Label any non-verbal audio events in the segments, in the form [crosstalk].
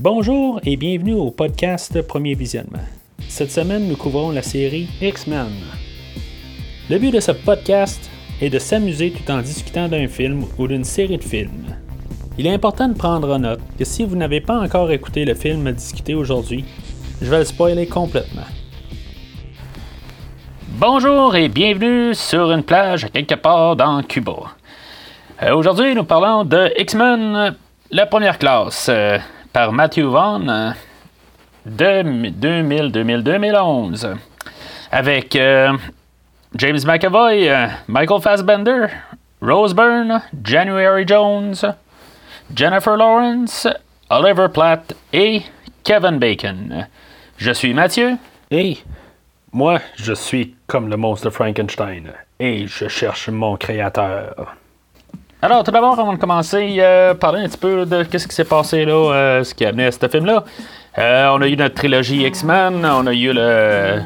Bonjour et bienvenue au podcast Premier Visionnement. Cette semaine, nous couvrons la série X-Men. Le but de ce podcast est de s'amuser tout en discutant d'un film ou d'une série de films. Il est important de prendre en note que si vous n'avez pas encore écouté le film à discuter aujourd'hui, je vais le spoiler complètement. Bonjour et bienvenue sur une plage quelque part dans Cuba. Euh, aujourd'hui, nous parlons de X-Men, la première classe. Euh, par Matthew Vaughn euh, de 2000-2011 avec euh, James McAvoy, euh, Michael Fassbender, Rose Byrne, January Jones, Jennifer Lawrence, Oliver Platt et Kevin Bacon. Je suis Mathieu et moi je suis comme le monstre Frankenstein et je cherche mon créateur. Alors, tout d'abord, avant de commencer, euh, parler un petit peu de ce qui s'est passé là, euh, ce qui a amené à ce film-là. Euh, on a eu notre trilogie X-Men, on a eu le,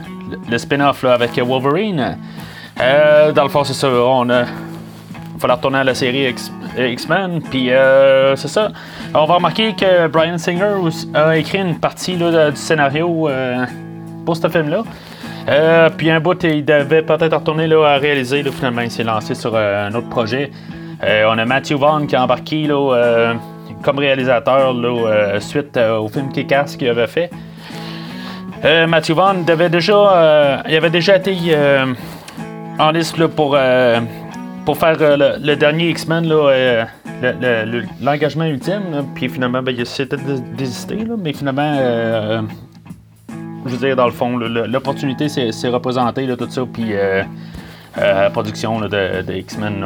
le, spin-off avec Wolverine. Euh, dans le fond, c'est ça, on a. Il fallait retourner à la série X-Men, puis c'est ça. On va remarquer que Brian Singer a écrit une partie là, du scénario pour ce film-là. Puis un bout, il devait peut-être retourner là, à réaliser. Là, finalement, il s'est lancé sur un autre projet. Euh, on a Matthew Vaughn qui a embarqué là, euh, comme réalisateur là, euh, suite au film Kick-Ass qu'il avait fait. Matthew Vaughn déjà, il avait déjà été en liste là, pour, pour faire le, dernier X-Men, là, le- le- le- l'engagement ultime. là. Puis finalement, ben, il s'était dés- désisté, là, mais finalement, je veux dire, dans le fond, l'opportunité s'est représentée, là, tout ça, puis la production de, de X-Men,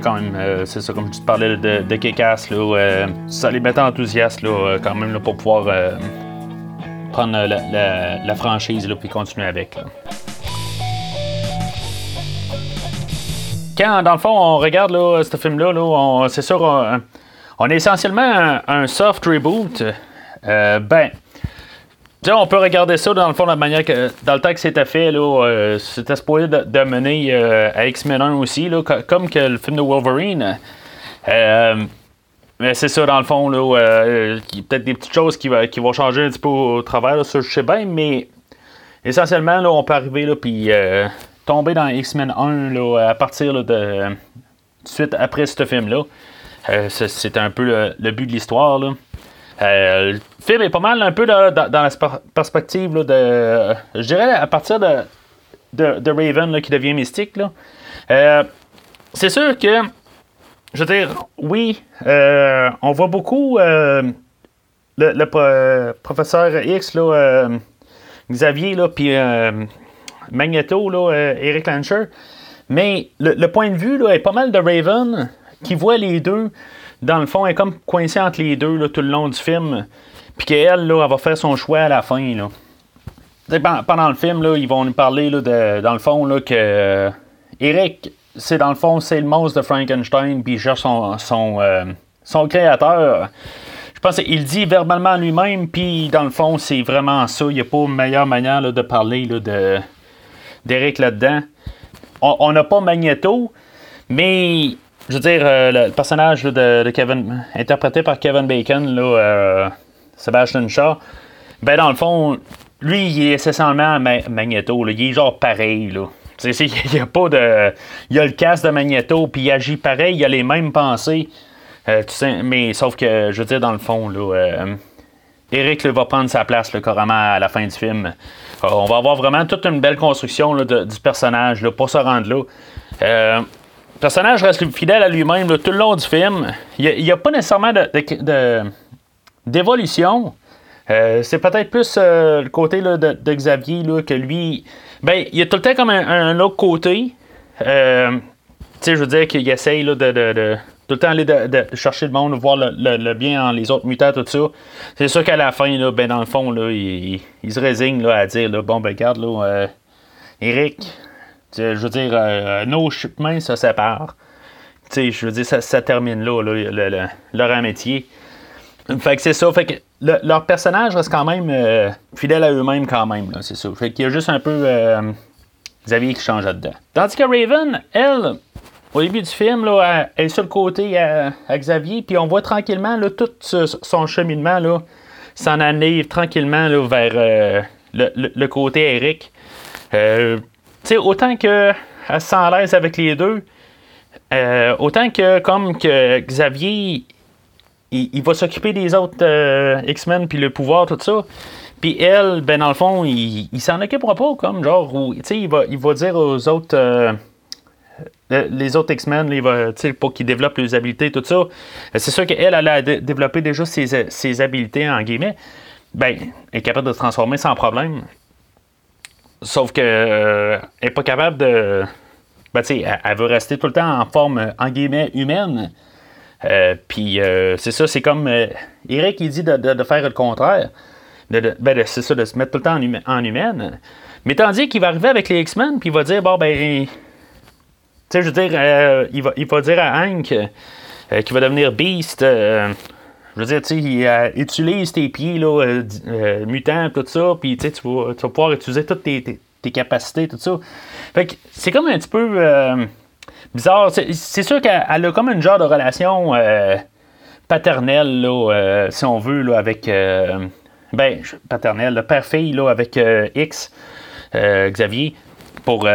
quand même, euh, c'est ça, comme je te parlais de, Kick-Ass, là, euh, ça les mettait enthousiastes, là, euh, quand même, pour pouvoir prendre la, franchise, là, puis continuer avec. Quand, dans le fond, on regarde là, ce film-là, là, c'est sûr, on, est essentiellement un, un soft reboot. Ben, on peut regarder ça dans le fond de la manière que dans le temps que c'était fait, là, euh, c'était supposé de, de mener euh, à X-Men 1 aussi, là, co- comme que le film de Wolverine. Euh, mais c'est ça, dans le fond, là, peut-être des petites choses qui, vont changer un petit peu au travers, là, ça je sais bien, mais essentiellement, là, on peut arriver, là, puis tomber dans X-Men 1, là, à partir là, de, suite après ce. Euh, c'est- c'est un peu le, le but de l'histoire, là. Euh, le film est pas mal un peu dans, la perspective de. Je dirais à partir de, de, Raven qui devient mystique. Euh, c'est sûr que. Je veux dire, oui, euh, on voit beaucoup le, le pro- professeur X, Xavier, puis Magneto, Eric Lancher. Mais le, point de vue est pas mal de Raven qui voit les deux. Dans le fond, elle est comme coincée entre les deux là, tout le long du film. Puis qu'elle, elle va faire son choix à la fin. Là. Pendant le film, là, ils vont nous parler là, de, dans le fond là, que euh, Eric, c'est dans le fond, c'est le monstre de Frankenstein, puis il euh, son créateur. Je pense qu'il dit verbalement lui-même, puis dans le fond, c'est vraiment ça. Il n'y a pas meilleure manière là, de parler là, de, d'Eric là-dedans. On n'a pas Magneto, mais je veux dire, euh, le, personnage de, Kevin, interprété par Kevin Bacon, là, euh, Sebastian Shaw, ben dans le fond, lui, il est essentiellement Ma- Magneto. Il est genre pareil. Là. [laughs] Il y a pas de. Il a le casque de Magneto, puis il agit pareil, il a les mêmes pensées. Euh, tu sais, mais sauf que, je veux dire, dans le fond, là, euh, Eric va prendre sa place là, carrément à la fin du film. On va avoir vraiment toute une belle construction là, du personnage là, pour se rendre là. Personnage reste fidèle à lui-même tout le long du film. Il n'y a, pas nécessairement de- de- d'évolution. Euh, c'est peut-être plus euh, le côté là, de, Xavier là, que lui. Ben, il y a tout le temps comme un, autre côté. Euh, tu sais, je veux dire qu'il essaye là, de, de- tout le temps aller de, chercher le monde, voir le, bien en les autres mutants, tout ça. C'est sûr qu'à la fin, là, ben, dans le fond, là, il, se résigne là, à dire bon, ben, regarde, là, Eric, je veux dire, euh, nos chemins se séparent. Je veux dire, ça, termine là, le- le- leur amitié. Fait que c'est ça. Fait que le- leur personnage reste quand même euh, fidèle à eux-mêmes quand même. C'est ça. Fait qu'il y a juste un peu euh, Xavier qui change là-dedans. Tandis que Raven, elle, au début du film, là, elle est sur le côté à, Xavier, puis on voit tranquillement tout son cheminement là, s'en aller tranquillement là, vers euh, le, côté Eric. Euh, autant que elle se sent à l'aise avec les deux, euh, autant que comme que Xavier il, va s'occuper des autres X-Men puis le pouvoir, tout ça. Puis elle, ben dans le fond, il, il s'en occupera pas, comme genre, où, il va, il va dire aux autres les autres X-Men, pour qu'ils développent leurs habiletés, tout ça, c'est sûr qu'elle, elle a développé déjà ses, ses, habiletés, en guillemets. Ben, elle est capable de se transformer sans problème. Sauf euh, n'est pas capable de. Ben, tu sais, elle, veut rester tout le temps en forme, en guillemets, humaine. Euh, puis euh, c'est ça, c'est comme Eric, il dit de, faire le contraire. De, ben, c'est ça, de se mettre tout le temps en, en humaine. Mais tandis qu'il va arriver avec les X-Men, puis il va dire, bon, ben, sais, je veux dire, euh, il, va, il va dire à Hank euh, qu'il va devenir Beast. Euh, je veux dire, tu sais, il utilise tes pieds, là, mutants, tout ça, puis tu vas, pouvoir utiliser toutes tes, capacités, tout ça. Fait que c'est comme un petit peu bizarre. C'est sûr qu'elle a comme une genre de relation paternelle, si on veut, avec. ben, paternelle, père-fille, là, avec X, Xavier, pour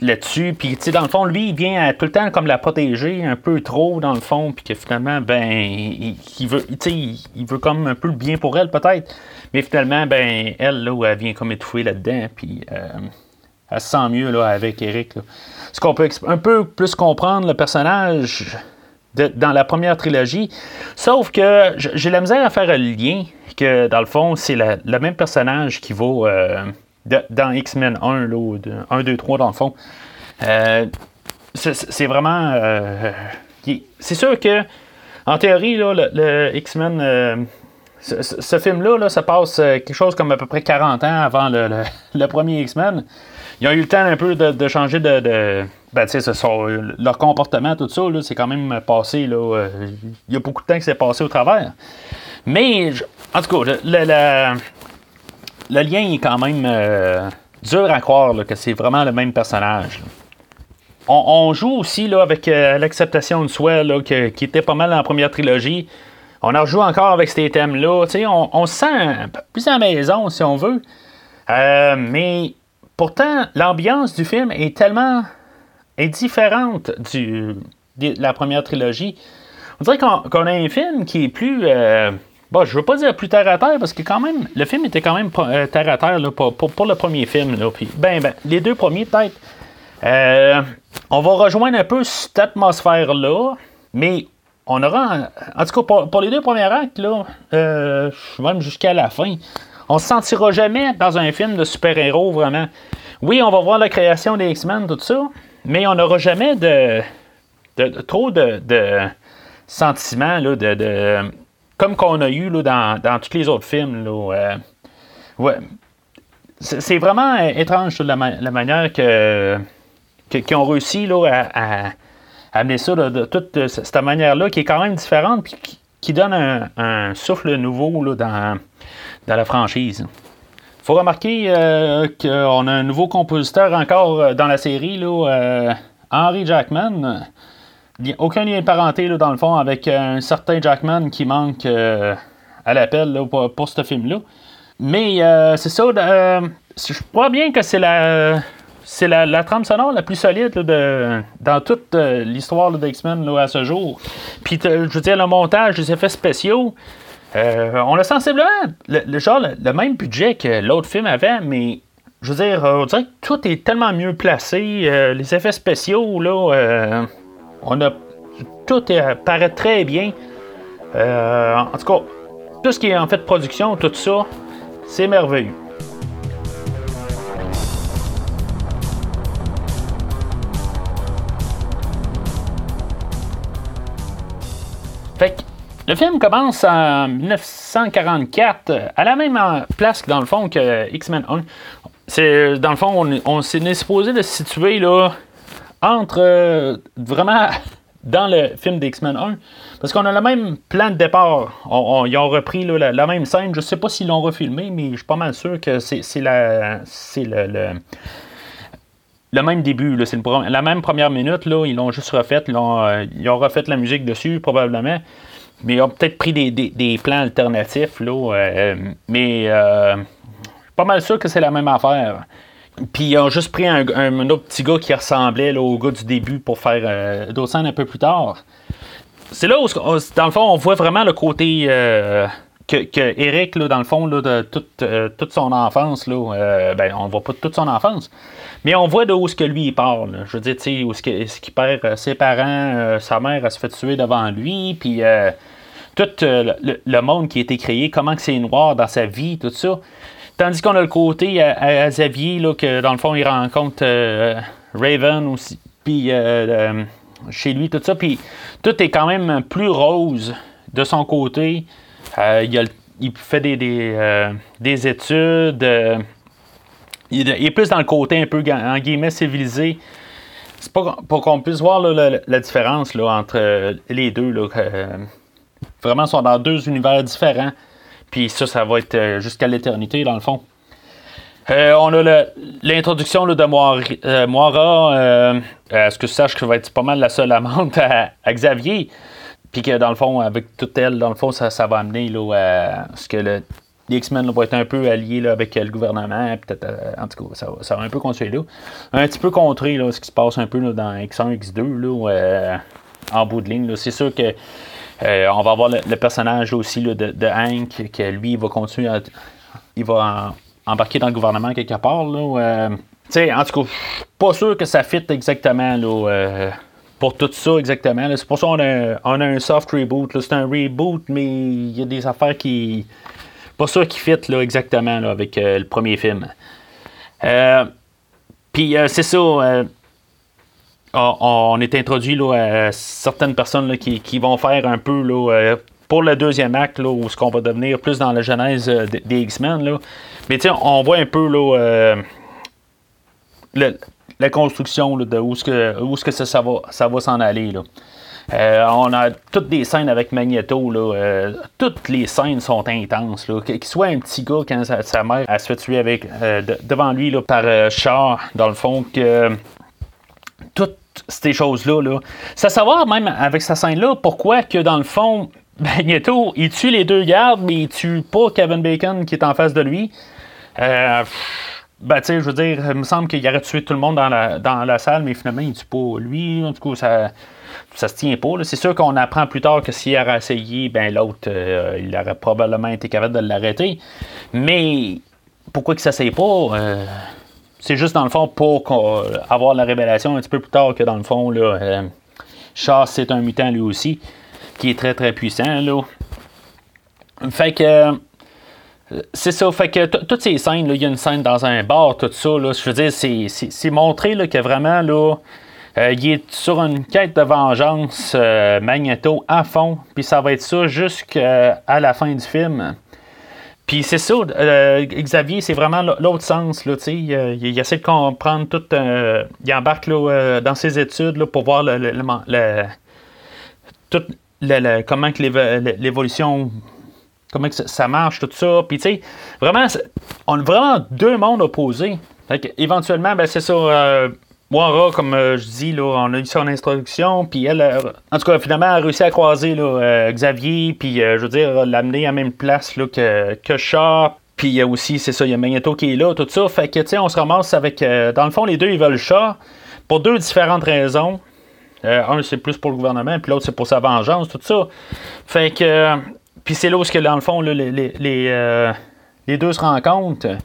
là-dessus. Puis, tu sais, dans le fond, lui, il vient tout le temps comme la protéger un peu trop, dans le fond, puis que finalement, ben, il, veut, tu sais, il, veut comme un peu le bien pour elle, peut-être. Mais finalement, ben, elle, là, elle vient comme étouffer là-dedans, puis euh, elle se sent mieux, là, avec Eric, Ce qu'on peut un peu plus comprendre le personnage dans la première trilogie, sauf que j'ai la misère à faire un lien, que dans le fond, c'est le même personnage qui vaut... Euh, dans X-Men 1, là, 1, 2, 3 dans le fond. Euh, c'est vraiment. Euh, c'est sûr que, en théorie, là, le, X-Men. Euh, ce, film-là, là, ça passe quelque chose comme à peu près 40 ans avant le, [laughs] premier X-Men. Ils ont eu le temps un peu de, changer de. de ben, leur comportement, tout ça, c'est quand même passé. Il y a beaucoup de temps que c'est passé au travers. Mais, en tout cas, la, le lien est quand même euh, dur à croire que c'est vraiment le même personnage. On, joue aussi là, avec euh, l'acceptation de soi, qui était pas mal dans la première trilogie. On en joue encore avec ces thèmes-là. On, on se sent plus à la maison, si on veut. Euh, mais pourtant, l'ambiance du film est tellement est différente de la première trilogie. On dirait qu'on a un film qui est plus Bon, je veux pas dire plus terre à terre parce que quand même, le film était quand même euh, terre à terre pour, pour, le premier film. Ben, ben, les deux premiers peut-être. Euh, on va rejoindre un peu cette atmosphère-là, mais on aura, en, tout cas pour, les deux premiers actes, là, euh, même jusqu'à la fin, on se sentira jamais dans un film de super-héros vraiment. Oui, on va voir la création des X-Men, tout ça, mais on n'aura jamais de, de, trop de, de sentiments là, de comme qu'on a eu là, dans, dans, tous les autres films. Là, euh, ouais. C'est vraiment étrange la, manière que qu'ils ont réussi là, à, amener ça de toute cette manière-là, qui est quand même différente, puis qui, donne un, souffle nouveau là, dans, dans la franchise. Faut remarquer euh, qu'on a un nouveau compositeur encore euh, dans la série, là, Henry Jackman aucun lien de parenté, dans le fond, avec un certain Jackman qui manque euh, à l'appel pour, ce film-là. Mais euh, c'est ça, euh, je crois bien que c'est la, c'est la, trame sonore la plus solide de, dans toute l'histoire d'X-Men à ce jour. Puis, je veux dire, le montage, les effets spéciaux, on a sensiblement le, genre, le, même budget que l'autre film avait, mais je veux dire, on dirait que tout est tellement mieux placé. les effets spéciaux, là on a tout paraît très bien. Euh, en tout cas, tout ce qui est en fait production, tout ça, c'est merveilleux. Fait que le film commence en 1944, à la même place que dans le fond que X-Men 1. C'est, dans le fond, on, s'est supposé de se situer là, entre euh, vraiment [laughs] dans le film d'X-Men 1. Parce qu'on a le même plan de départ. ils ont repris la, même scène. Je ne sais pas s'ils l'ont refilmé, mais je suis pas mal sûr que c'est, la, c'est le, le même début. C'est la même première minute. Là, ils l'ont juste refait. Ils ont, ils ont, refait la musique dessus, probablement. Mais ils ont peut-être pris des, plans alternatifs. Là, mais pas mal sûr que c'est la même affaire. Puis ils ont juste pris un, autre petit gars qui ressemblait là, au gars du début pour faire euh, un peu plus tard. C'est là où, dans le fond, on voit vraiment le côté euh, que, Eric, là, dans le fond, là, de toute, euh, toute son enfance, là, euh, ben, on voit pas toute son enfance, mais on voit d'où ce que lui il parle. Je veux dire, où ce qu'il perd ses parents, sa mère, elle se fait tuer devant lui, puis tout le, monde qui a été créé, comment que c'est noir dans sa vie, tout ça. Tandis qu'on a le côté à, Xavier, là, que dans le fond, il rencontre euh, Raven aussi, puis euh, euh, chez lui, tout ça. Puis tout est quand même plus rose de son côté. il, fait des, des, études. Il, est plus dans le côté un peu, en guillemets, civilisé. C'est pas pour qu'on puisse voir la, différence là, entre les deux. Là, vraiment, ils sont dans deux univers différents. Puis ça, ça va être euh, jusqu'à l'éternité, dans le fond. Euh, on a l'introduction de euh, Moira. Est-ce que tu saches que ça va être pas mal la seule amante [laughs] à, Xavier? Puis que dans le fond, avec toute elle, dans le fond, ça, va amener là, à ce que le, les X-Men vont être un peu alliés là, avec le gouvernement. Peut-être, en tout cas, ça, va un peu continuer là. Un petit peu contrer là, ce qui se passe un peu dans X1, X2, là, en bout de ligne. C'est sûr que euh, on va avoir le, personnage aussi de, Hank, que lui, il va continuer à. Il va embarquer dans le gouvernement quelque part. Là, euh, en tout cas, pas sûr que ça fit exactement là, euh, pour tout ça exactement. C'est pour ça qu'on a, on a un soft reboot. C'est un reboot, mais il y a des affaires qui. Pas sûr qui fit là, exactement là, avec le premier film. Puis c'est ça on est introduit à certaines personnes qui, vont faire un peu euh, pour le deuxième acte, là, où ce qu'on va devenir plus dans la genèse euh, des X-Men. Mais on voit un peu là, euh, la construction de où, ce que, où ce que ça, va, ça va s'en aller. on a toutes des scènes avec Magneto. toutes les scènes sont intenses. Qu'il soit un petit gars quand sa, mère a se fait tuer avec, devant lui par Char, dans le fond, que tout ces choses-là. Là. À savoir, même avec sa scène-là, pourquoi que dans le fond, [laughs] Magneto, il tue les deux gardes, mais il tue pas Kevin Bacon qui est en face de lui. Euh, ben, tu sais, je veux dire, il me semble qu'il aurait tué tout le monde dans la, dans la salle, mais finalement, il tue pas lui. En tout cas, ça, ça se tient pas. C'est sûr qu'on apprend plus tard que s'il avait essayé, ben l'autre, euh, il aurait probablement été capable de l'arrêter. Mais pourquoi qu'il s'essaye pas euh, c'est juste dans le fond pour avoir la révélation un petit peu plus tard que dans le fond, là, euh, c'est un mutant lui aussi, qui est très très puissant. Là. Fait que. Euh, c'est ça, fait que toutes ces scènes, il y a une scène dans un bar, tout ça, là, je veux dire, c'est montré là, que vraiment, là, euh, il est sur une quête de vengeance Magneto à fond, puis ça va être ça jusqu'à la fin du film. Puis c'est ça, euh, Xavier, c'est vraiment l'autre sens. Là, il, il, essaie de comprendre tout. Euh, il embarque là, euh, dans ses études là, pour voir le, le, tout, comment que l'évolution. Comment que ça marche, tout ça. Puis, tu sais, vraiment, on a vraiment deux mondes opposés. Fait éventuellement, ben, c'est ça. Moira, comme euh, je dis, là, on a eu son introduction, puis elle, en tout cas, finalement, a réussi à croiser là, euh, Xavier, puis euh, je veux dire, l'amener à la même place là, que, que. Puis il y a aussi, c'est ça, il y a Magneto qui est là, tout ça. Fait que, tu on se ramasse avec. dans le fond, les deux, ils veulent Shaw pour deux différentes raisons. un, c'est plus pour le gouvernement, puis l'autre, c'est pour sa vengeance, tout ça. Fait que. puis c'est là où, que, dans le fond, les, les, les, les deux se rencontrent.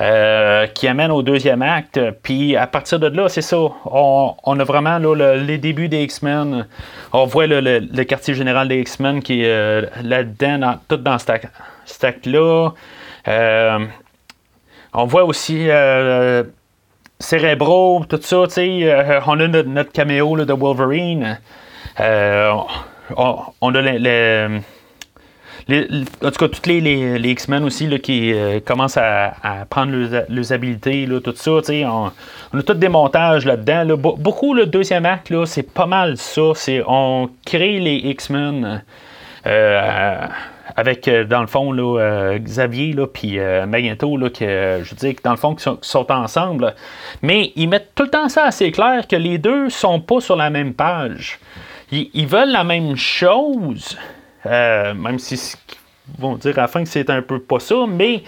Euh, qui amène au deuxième acte. Puis à partir de là, c'est ça. On, a vraiment les débuts des X-Men. On voit le, quartier général des X-Men qui est euh, là-dedans, tout dans cet, acte-là. Euh, on voit aussi Cérébro, tout ça. on a notre, caméo de Wolverine. on, a les en tout cas, tous les, X-Men aussi qui euh, commencent à, prendre leurs, habiletés, là, tout ça. On, a tous des montages là-dedans. beaucoup, le deuxième acte, c'est pas mal ça. On crée les X-Men euh, avec, dans le fond, Xavier, puis Magneto, que, je dans le fond, qu'ils sont, ensemble. Mais ils mettent tout le temps ça assez clair que les deux sont pas sur la même page. Ils, veulent la même chose, même si vont dire à la fin que c'est un peu pas ça, mais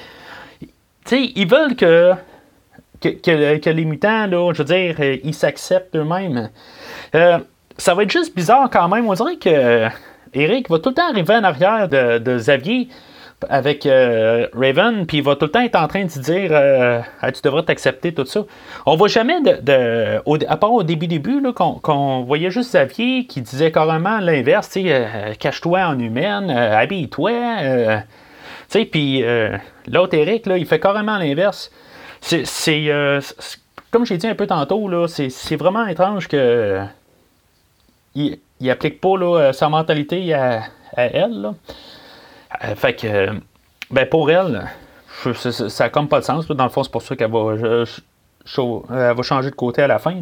ils veulent que que, les mutants, là, je veux dire, euh, ils s'acceptent eux-mêmes. Euh, ça va être juste bizarre quand même. On dirait que euh, Eric va tout le temps arriver en arrière de, Xavier avec Raven, puis il va tout le temps être en train de dire tu devrais t'accepter, tout ça. On voit jamais, de, à part au début, début qu'on, voyait juste Xavier qui disait carrément l'inverse cache-toi en humaine, habille-toi. puis l'autre Eric, là, il fait carrément l'inverse c'est. Euh, comme j'ai dit un peu tantôt, là, c'est vraiment étrange que. Il, il applique pas là, sa mentalité à, elle. Euh, fait que. Ben pour elle, ça n'a comme pas de sens. Dans le fond, c'est pour ça qu'elle va, changer de côté à la fin.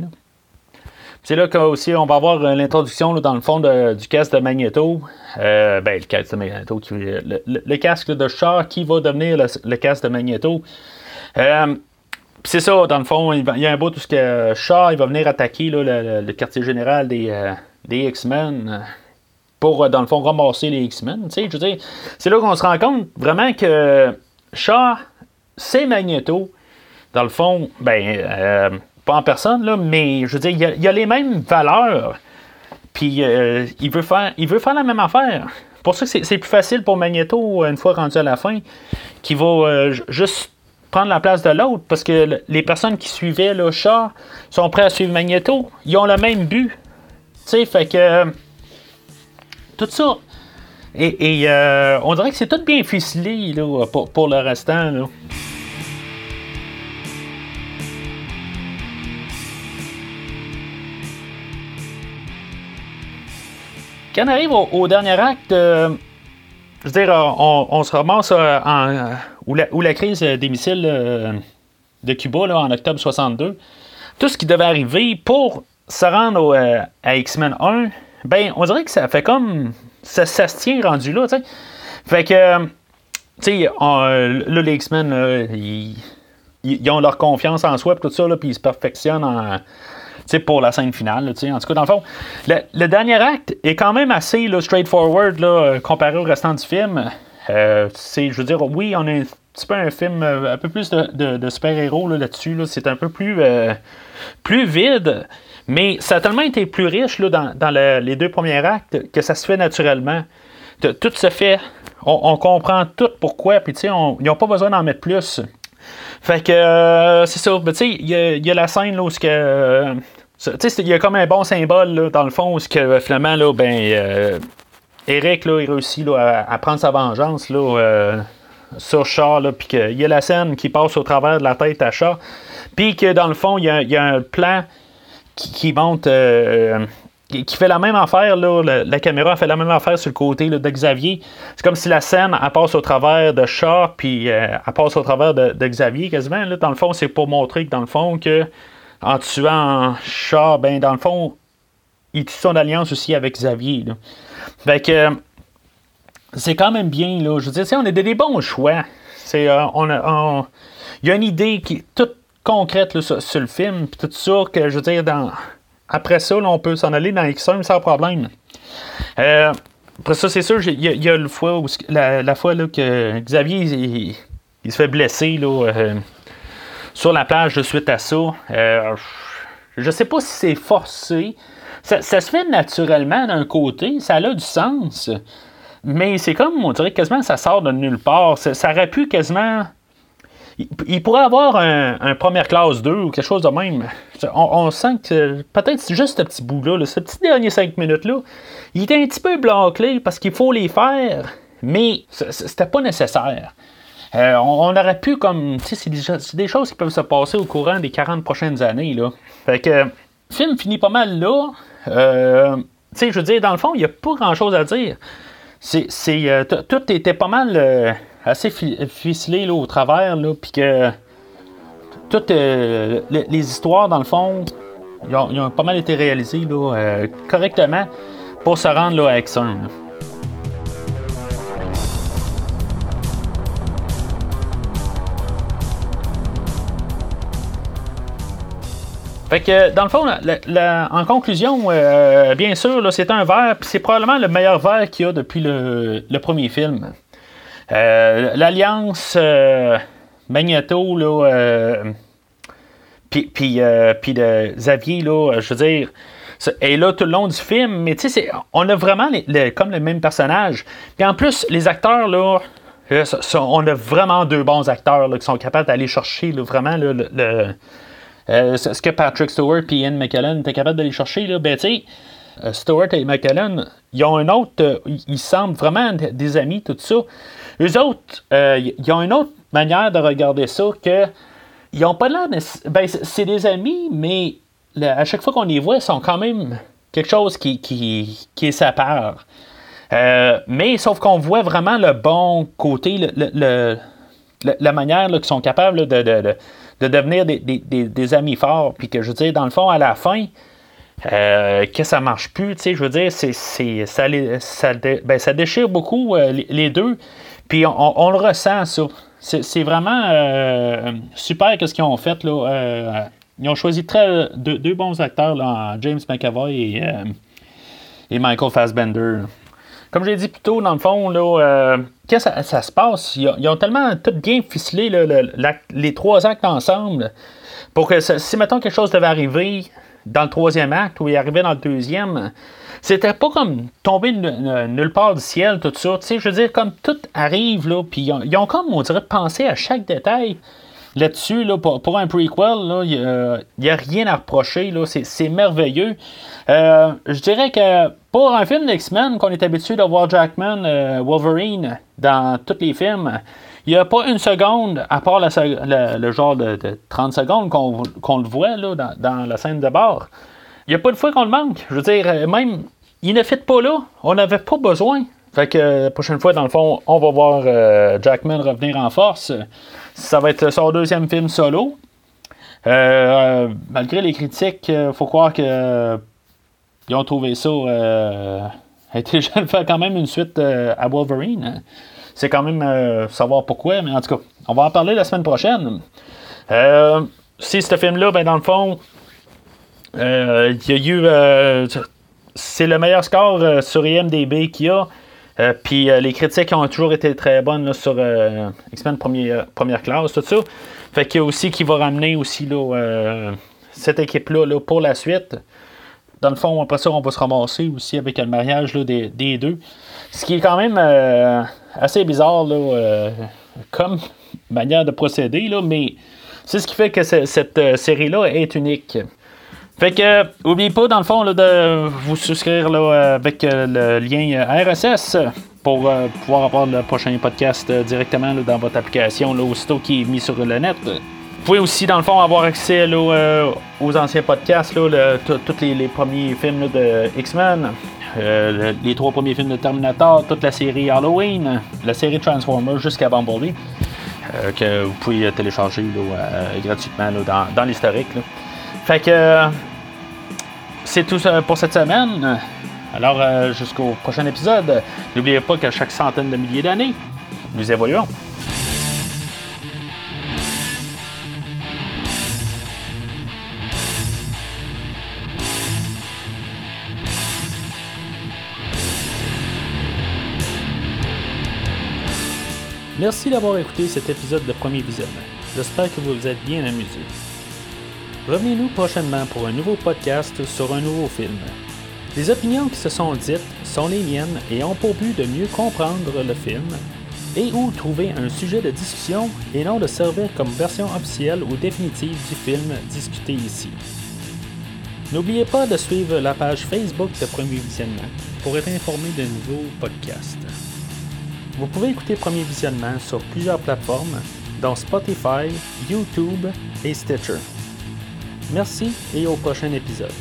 C'est là qu'aussi on va avoir l'introduction dans le fond du casque de Magneto. Euh, ben, le casque de Magneto, le, casque de char qui va devenir le, casque de Magneto c'est ça, dans le fond, il, y a un bout où ce que Shaw il va venir attaquer le, quartier général des, euh, X-Men euh, pour, euh, dans le fond, ramasser les X-Men. Veux dire, c'est là qu'on se rend compte vraiment que Shaw, c'est Magneto. Dans le fond, ben, pas en personne, mais je veux dire, il y a, les mêmes valeurs. Puis il, veut faire, il veut la même affaire. Pour ça c'est plus facile pour Magneto, une fois rendu à la fin, qui va juste prendre la place de l'autre parce que les personnes qui suivaient le chat sont prêts à suivre Magneto. Ils ont le même but. Tu fait que. Tout ça. Et, euh, on dirait que c'est tout bien ficelé là, pour, le restant. Là. Quand on arrive au, dernier acte, euh, je veux dire, on, se ramasse euh, en, où la, crise des missiles euh, de Cuba en octobre 62, tout ce qui devait arriver pour se rendre euh, à X-Men 1, ben, on dirait que ça fait comme. Ça, se tient rendu là, tu sais. Fait que, tu sais, là, les X-Men, ils, ont leur confiance en soi, tout ça, puis ils se perfectionnent en pour la scène finale. en tout cas, dans le fond, le, dernier acte est quand même assez là, straightforward là, comparé au restant du film. Euh, je veux dire, oui, on a un petit peu un film euh, un peu plus de, super-héros là-dessus. C'est un peu plus, euh, plus vide, mais ça a tellement été plus riche là, dans, les deux premiers actes que ça se fait naturellement. Tout se fait. On, comprend tout pourquoi, puis tu sais, ils n'ont pas besoin d'en mettre plus. Fait que c'est ça. Ben, tu sais, il y, a la scène là, où que. il y a comme un bon symbole dans le fond où que, finalement là, ben, Eric, là, il réussit à, prendre sa vengeance là, euh, sur Char, puis qu'il y a la scène qui passe au travers de la tête à Char, puis que dans le fond, il y a, un plan qui, monte. Euh, qui fait la même affaire, là, la, caméra fait la même affaire sur le côté là, de Xavier. C'est comme si la scène elle passe au travers de Char, puis euh, elle passe au travers de, Xavier quasiment. Là. Dans le fond, c'est pour montrer que dans le fond, que en tuant Char, ben dans le fond, il tue son alliance aussi avec Xavier. Fait que c'est quand même bien, là. Je veux dire, on a des, bons choix. C'est, euh, on il y a une idée qui toute concrète sur, le film, puis tout ça, que je veux dire, après ça, on peut s'en aller dans X1 sans problème. Euh, après ça, c'est sûr, il y, a le fois où, la, fois là, que Xavier il, se fait blesser là, euh, sur la plage de suite à ça. je sais pas si c'est forcé. Ça, se fait naturellement d'un côté, ça a du sens, mais c'est comme, on dirait quasiment ça sort de nulle part. Ça, aurait pu quasiment. Il, pourrait avoir un, première classe 2 ou quelque chose de même. On, sent que peut-être juste ce petit bout-là, ce petit dernier 5 minutes-là, il était un petit peu bloqué parce qu'il faut les faire, mais c'était pas nécessaire. Euh, on, aurait pu comme. C'est des, des choses qui peuvent se passer au courant des 40 prochaines années. Là. Fait que le film finit pas mal là. Euh, tu sais, je veux dire, dans le fond, il n'y a pas grand-chose à dire. C'est, euh, tout était pas mal euh, assez ficelé là, au travers, là, puis que toutes euh, les, histoires, dans le fond, ils ont, pas mal été réalisées là, euh, correctement pour se rendre là, à Exxon. Fait que, dans le fond, en conclusion, euh, bien sûr, c'est un verre, puis c'est probablement le meilleur verre qu'il y a depuis le premier film. Euh, l'Alliance euh, Magneto, là, puis, puis, de Xavier, là, je veux dire, est là tout le long du film, mais tu sais, on a vraiment comme le même personnage. Puis en plus, les acteurs, là, on a vraiment deux bons acteurs qui sont capables d'aller chercher vraiment le euh, ce que Patrick Stewart et Ian McKellen étaient capables d'aller chercher, là, ben, tu euh, Stewart et McKellen, ils ont un autre. Euh, ils semblent vraiment des amis, tout ça. Eux autres, ils ont une autre manière de regarder ça que. Ils ont pas l'air. Ben, c'est des amis, mais à chaque fois qu'on les voit, ils sont quand même quelque chose qui, qui, qui est sa part. mais sauf qu'on voit vraiment le bon côté, le, la manière qu'ils sont capables de, de devenir des, amis forts. Puis que je veux dire, dans le fond, à la fin, euh, que ça marche plus, tu sais, je veux dire, c'est, ça, ça, ben, ça, déchire beaucoup euh, les, deux. Puis on, le ressent, ça. C'est, vraiment euh, super ce qu'ils ont fait. Là. ils ont choisi très, deux, bons acteurs, là, James McAvoy et, et Michael Fassbender. Comme j'ai dit plus tôt, dans le fond, là, qu'est-ce que ça, se passe? Ils ont, tellement tout bien ficelé les trois actes ensemble pour que si mettons quelque chose devait arriver dans le troisième acte ou il arrivait dans le deuxième, c'était pas comme tomber nulle part du ciel, tout ça. je veux dire, comme tout arrive, là, puis ils ont, comme, on dirait, pensé à chaque détail là-dessus, là, pour, un prequel, il n'y a, rien à reprocher. C'est merveilleux. Euh, je dirais que pour un film d'X-Men qu'on est habitué de voir Jackman, euh, Wolverine dans tous les films, il n'y a pas une seconde, à part le, genre de, 30 secondes qu'on le voit là, dans, la scène de bord. Il n'y a pas de fois qu'on le manque. Je veux dire, euh, même, il ne fit pas là. On n'avait pas besoin. Fait que la prochaine fois, dans le fond, on va voir Jackman revenir en force. Ça va être son deuxième film solo. malgré les critiques, faut croire que ils ont trouvé ça euh, intelligent de faire quand même une suite euh, à Wolverine. C'est quand même euh, savoir pourquoi, mais en tout cas, on va en parler la semaine prochaine. si ce film-là, ben, dans le fond, il y a eu. c'est le meilleur score sur IMDB qu'il y a. Puis les critiques ont toujours été très bonnes sur X-Men première, classe, tout ça. Fait qu'il y a aussi qui va ramener aussi cette équipe-là là, pour la suite dans le fond, après ça, on va se ramasser aussi avec le mariage des, deux. Ce qui est quand même euh, assez bizarre euh, comme manière de procéder, mais c'est ce qui fait que cette euh, série-là est unique. Fait que, n'oubliez pas, dans le fond, de vous souscrire là, avec le lien RSS pour pouvoir avoir le prochain podcast directement dans votre application, là, aussitôt qui est mis sur le net. Vous pouvez aussi, dans le fond, avoir accès euh, aux anciens podcasts, tous les, premiers films de X-Men, euh, les trois premiers films de Terminator, toute la série Halloween, la série Transformers jusqu'à Bumblebee, euh, que vous pouvez télécharger gratuitement dans, l'historique. Fait que c'est tout pour cette semaine. Alors, jusqu'au prochain épisode, n'oubliez pas qu'à chaque centaine de milliers d'années, nous évoluons. Merci d'avoir écouté cet épisode de Premier Visionnement. J'espère que vous vous êtes bien amusé. Revenez-nous prochainement pour un nouveau podcast sur un nouveau film. Les opinions qui se sont dites sont les miennes et ont pour but de mieux comprendre le film et ou trouver un sujet de discussion et non de servir comme version officielle ou définitive du film discuté ici. N'oubliez pas de suivre la page Facebook de Premier Visionnement pour être informé de nouveaux podcasts. Vous pouvez écouter Premier Visionnement sur plusieurs plateformes, dont Spotify, YouTube et Stitcher. Merci et au prochain épisode.